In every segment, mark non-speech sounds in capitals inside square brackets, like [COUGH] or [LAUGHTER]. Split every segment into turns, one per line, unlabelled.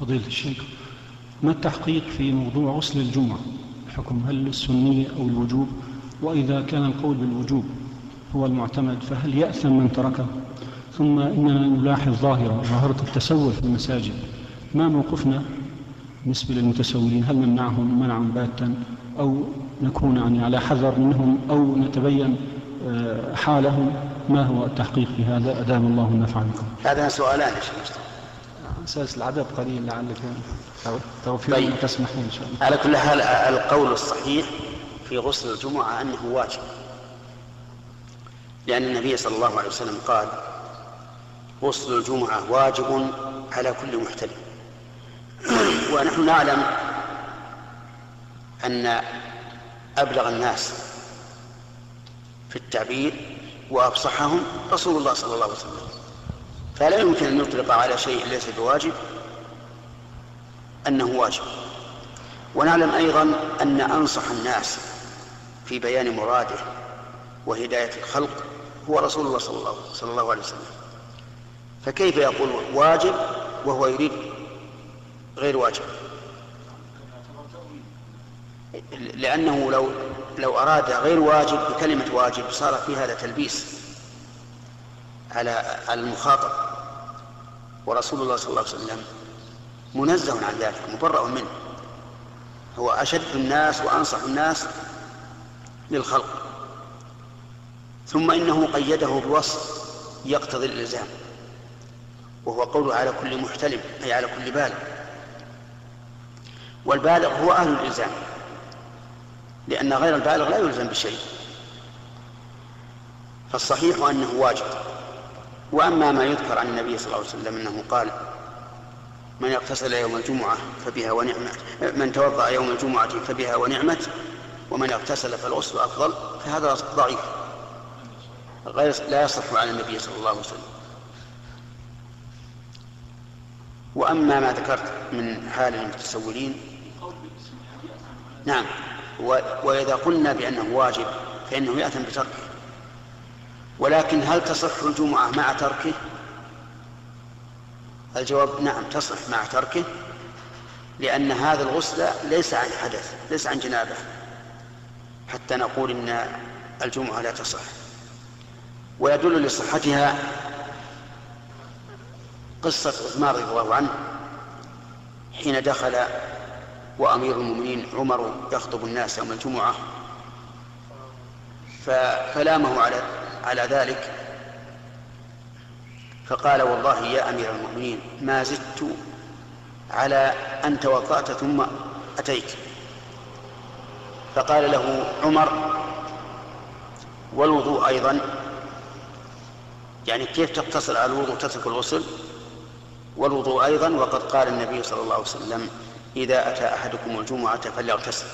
فضيلة الشيخ ما التحقيق في موضوع غسل الجمعة؟ الحكم هل السنية أو الوجوب؟ وإذا كان القول بالوجوب هو المعتمد فهل يأثم من تركه؟ ثم إننا نلاحظ ظاهرة ظاهرة التسول في المساجد. ما موقفنا بالنسبة للمتسولين؟ هل نمنعهم منعا باتا أو نكون يعني على حذر منهم أو نتبين آه، حالهم؟ ما هو التحقيق في هذا؟ أدام الله النفع بكم
هذا سؤالان يا شيخ
أساس العدد قليل لعلك توفيق
طيب.
تسمحون إن شاء الله.
على كل حال القول الصحيح في غسل الجمعة أنه واجب. لأن النبي صلى الله عليه وسلم قال غسل الجمعة واجب على كل محتلم [CLEARS THROAT] ونحن نعلم أن أبلغ الناس في التعبير وأفصحهم رسول الله صلى الله عليه وسلم. فلا يمكن أن يطلق على شيء ليس بواجب أنه واجب. ونعلم أيضا أن أنصح الناس في بيان مراده وهداية الخلق هو رسول الله صلى الله, صلى الله عليه وسلم. فكيف يقول واجب وهو يريد غير واجب؟ لأنه لو لو أراد غير واجب بكلمة واجب صار في هذا تلبيس على المخاطب. ورسول الله صلى الله عليه وسلم منزه عن ذلك مبرأ منه. هو أشد الناس وأنصح الناس للخلق. ثم إنه قيده بوصف يقتضي الإلزام وهو قوله على كل محتلم أي على كل بالغ. والبالغ هو أهل الإلزام لأن غير البالغ لا يلزم بشيء. فالصحيح أنه واجب. وأما ما يذكر عن النبي صلى الله عليه وسلم أنه قال من اغتسل يوم الجمعة فبها ونعمت من توضأ يوم الجمعة فبها ونعمت ومن اغتسل فالغسل أفضل فهذا ضعيف غير لا يصح على النبي صلى الله عليه وسلم. وأما ما ذكرت من حال المتسولين نعم وإذا قلنا بأنه واجب فإنه يأثم بتركه. ولكن هل تصح الجمعة مع تركه؟ الجواب نعم تصح مع تركه لأن هذا الغسل ليس عن حدث ليس عن جنابة حتى نقول إن الجمعة لا تصح. ويدل لصحتها قصة عثمان رضي الله عنه حين دخل وأمير المؤمنين عمر يخطب الناس يوم الجمعة فلامه على على ذلك فقال والله يا أمير المؤمنين ما زدت على أن توضأت ثم أتيت. فقال له عمر والوضوء أيضا يعني كيف تقتصر على الوضوء تترك الغسل؟ والوضوء أيضا وقد قال النبي صلى الله عليه وسلم إذا أتى أحدكم الجمعة فليغتسل.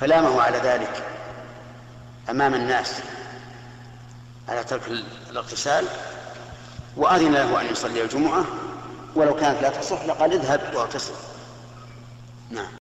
فلامه على ذلك. أمام الناس على ترك الاغتسال وأذن له أن يصلي الجمعة ولو كانت لا تصح لقال اذهب واغتسل. نعم.